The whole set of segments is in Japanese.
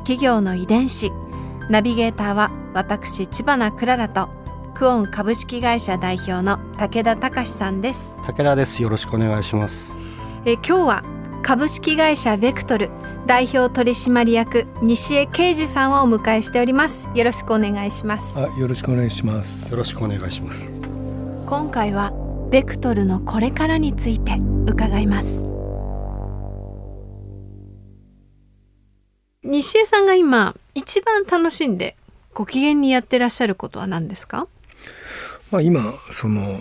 企業の遺伝子。ナビゲーターは私千葉なクララとクオン株式会社代表の武田隆さんです。武田です。よろしくお願いします。え今日は株式会社ベクトル代表取締役西江啓二さんをお迎えしております。よろしくお願いします。あよろしくお願いします。よろしくお願いします。今回はベクトルのこれからについて伺います西江さんが今一番楽しんでご機嫌にやってらっしゃることは何ですか？まあ今その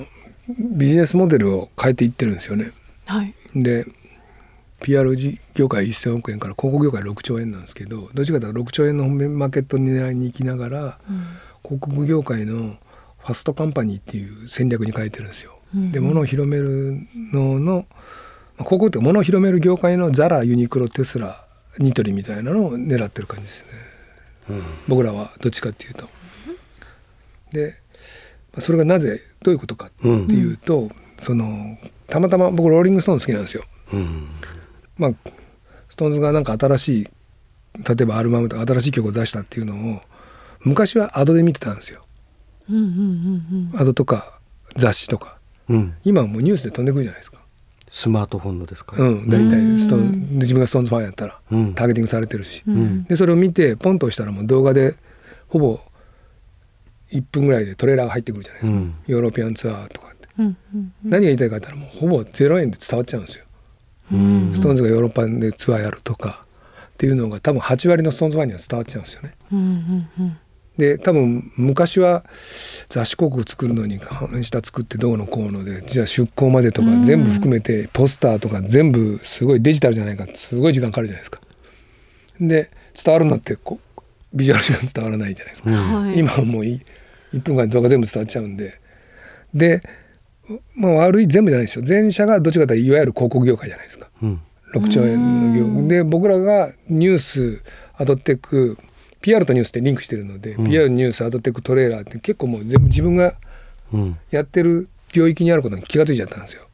ビジネスモデルを変えていってるんですよね。はい。で PR 事業界1000億円から広告業界6兆円なんですけどどっちかというと6兆円のマーケットに狙いに行きながら、広告業界のファストカンパニーっていう戦略に変えてるんですよ。で物を広めるのの、まあ、広告って物を広める業界のザラユニクロテスラニトリみたいなのを狙ってる感じですね、僕らはどっちかっていうと。でまあそれがなぜどういうことかっていうと、そのたまたま僕ローリング・ストーン好きなんですよ。まあストーンズがなんか新しい例えばアルバムとか新しい曲を出したっていうのを昔はアドで見てたんですよ。アドとか雑誌とかうん今はもうニュースで飛んでくるじゃないですか。スマートフォンのですか、うん、大体。ストーン自分がストーンズファンやったらうん。ターゲティングされてるし、ん。でそれを見てポンと押したらもう動画でほぼ1分ぐらいでトレーラーが入ってくるじゃないですか、うん。ヨーロピアンツアーとかって、うんうん何が言いたいかって言ったらもうほぼ0円で伝わっちゃうんですよ、うん。ストーンズがヨーロッパでツアーやるとかっていうのが多分8割のストーンズファンには伝わっちゃうんですよね。うんうんうんで多分昔は雑誌広告作るのに版下作ってどうのこうのでじゃあ出稿までとか全部含めてポスターとか全部すごいデジタルじゃないか。すごい時間かかるじゃないですか。で伝わるのってこうビジュアルしか伝わらないじゃないですか。はい。今はもうい1分間で動画全部伝わっちゃうんで。でまあ悪い全部じゃないですよ。前者がどっちかというといわゆる広告業界じゃないですか。うん。6兆円の業で僕らがニュースアドテック PR とニュースってリンクしてるので、PR ニュースアドテックトレーラーって結構もう全部自分がうんやってる領域にあることに気が付いちゃったんですよ。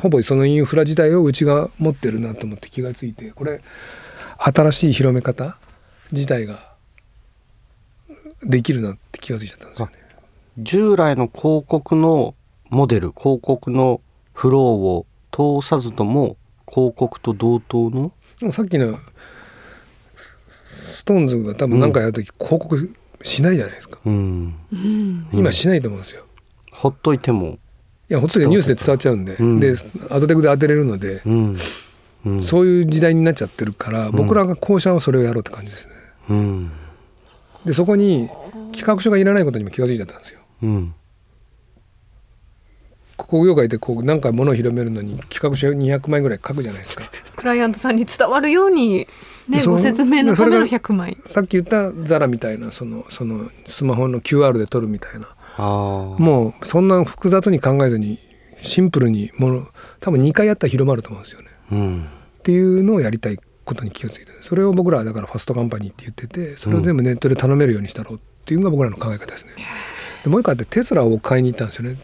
ほぼそのインフラ自体をうちが持ってるなと思って気が付いてこれ新しい広め方自体ができるなって気が付いちゃったんですよね。従来の広告のモデル広告のフローを通さずとも広告と同等の？さっきのストーンズが多分何かやるとき広告しないじゃないですか。うん。今しないと思うんですよ。ほっといても。いや、ほっといてニュースで伝わっちゃうんで、うん。で、アドテクで当てれるので、うん。うん。そういう時代になっちゃってるから、僕らが校舎はそれをやろうって感じですね。うん。で、そこに企画書がいらないことにも気が付いちゃったんですよ。うん。広告業界でこう、なんか物を広めるのに企画書200枚ぐらい書くじゃないですか。クライアントさんに伝わるようにねご説明のためのそれ100枚。さっき言ったザラみたいな、その、そのスマホの QR で撮るみたいな。ああもう、そんな複雑に考えずに、シンプルにもの、多分2回やったら広まると思うんですよね。うん。っていうのをやりたいことに気がついてそれを僕らはだからファストカンパニーって言っててそれを全部ネットで頼めるようにしたろうっていうのが僕らの考え方ですね。でもう一個あってテスラを買いに行ったんですよね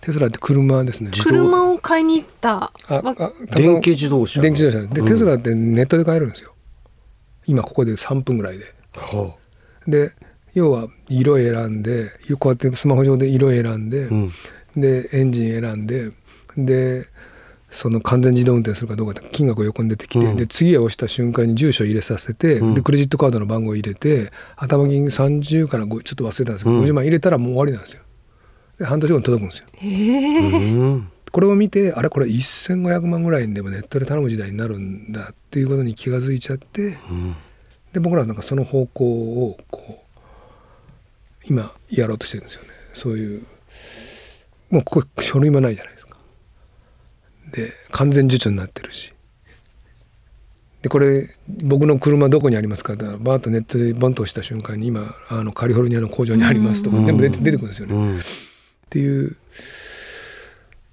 テスラって車ですね。車を買いに行った。ああわ電気自動車。電気自動車。で、うん。テスラってネットで買えるんですよ。今ここで3分ぐらいで。はで要は色選んでこうやってスマホ上で色選んで、あうん。でエンジン選んででその完全自動運転するかどうかって金額が横に出てきて、うん。で次へ押した瞬間に住所入れさせて、うん。でクレジットカードの番号入れて頭金30から5ちょっと忘れたんですけど、うん。50万入れたらもう終わりなんですよで半年後に届くんですよ。これを見てあれこれ1500万ぐらいにでもネットで頼む時代になるんだっていうことに気が付いちゃってうん。で僕らはなんかその方向をこう今やろうとしてるんですよね。そういうもうここ書類もないじゃないですか。で完全受注になってるし。でこれ僕の車どこにありますかってバーッとネットでボンと押した瞬間に今あのカリフォルニアの工場にありますとか全部出て出てくるんですよね。うんっていう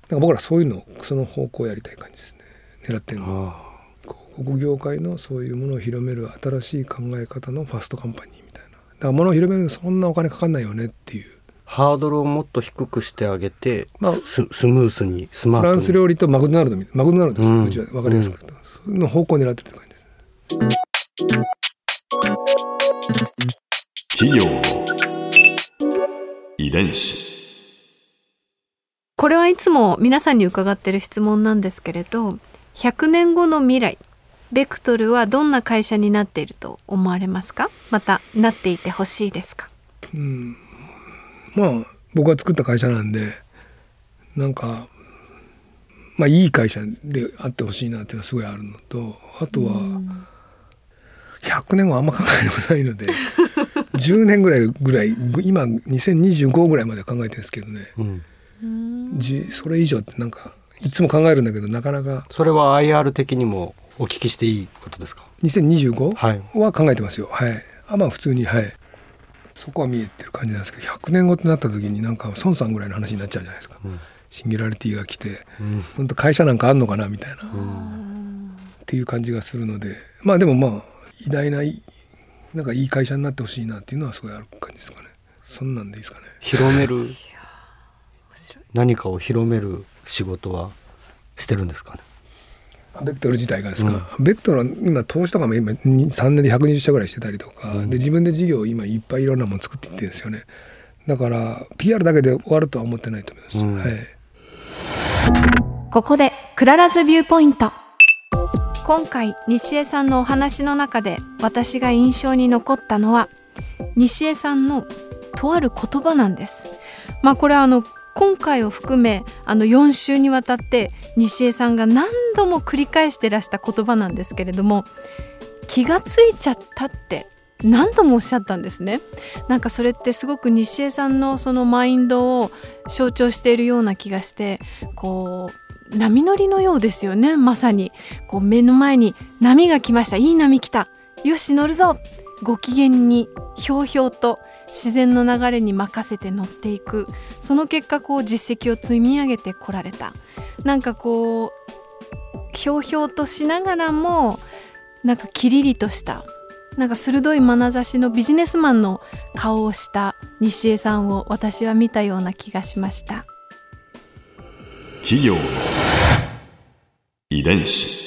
なんか僕らそういうのその方向をやりたい感じですね。狙ってるの。はあ。広告業界のそういうものを広める新しい考え方のファストカンパニーみたいな。だから物を広めるのにそんなお金かかんないよねっていう。ハードルをもっと低くしてあげて、まあススムースにスマートに。フランス料理とマクドナルドみたいマクドナルドです、うん。うちは分かりやすく言うと、その方向を狙ってるって感じです。企業の遺伝子これはいつも皆さんに伺ってる質問なんですけれど100年後の未来ベクトルはどんな会社になっていると思われますか？またなっていてほしいですか？まあ僕が作った会社なんでなんかまあいい会社であってほしいなっていうのはすごいあるのとあとは100年後あんま考えることないので10年ぐらいぐらい今2025ぐらいまでは考えてるんですけどね。うん、じそれ以上ってなんかいつも考えるんだけどなかなか。それは IR 的にもお聞きしていいことですか？2025? は考えてますよ。はい。あまあ普通にはい。そこは見えてる感じなんですけど100年後ってなった時になんか孫さんぐらいの話になっちゃうじゃないですか、うん。シンギュラリティが来てうん。本当会社なんかあんのかなみたいな、っうん。ていう感じがするので。まあでもまあ偉大ないなんかいい会社になってほしいなっていうのはすごいある感じですかね。そんなんでいいですかね。広める何かを広める仕事はしてるんですかね？ベクトル自体がですか、ベクトルは今投資とかも今3年で120社ぐらいしてたりとか、で自分で事業を今いっぱいいろんなもの作っていってるんですよね。だから PR だけで終わるとは思ってないと思います、うん。はい。ここで Clara's Viewpoint。今回西江さんのお話の中で私が印象に残ったのは西江さんのとある言葉なんです。まあこれはあの今回を含めあの4週にわたって西江さんが何度も繰り返してらした言葉なんですけれども気がついちゃったって何度もおっしゃったんですね。なんかそれってすごく西江さんのそのマインドを象徴しているような気がしてこう波乗りのようですよね。まさにこう目の前に波が来ました。いい波来た。よし乗るぞ。ご機嫌にひょうひょうと自然の流れに任せて乗っていく。その結果こう実績を積み上げてこられた。なんかこうひょうひょうとしながらもなんかキリリとしたなんか鋭い眼差しのビジネスマンの顔をした西江さんを私は見たような気がしました。企業の遺伝子。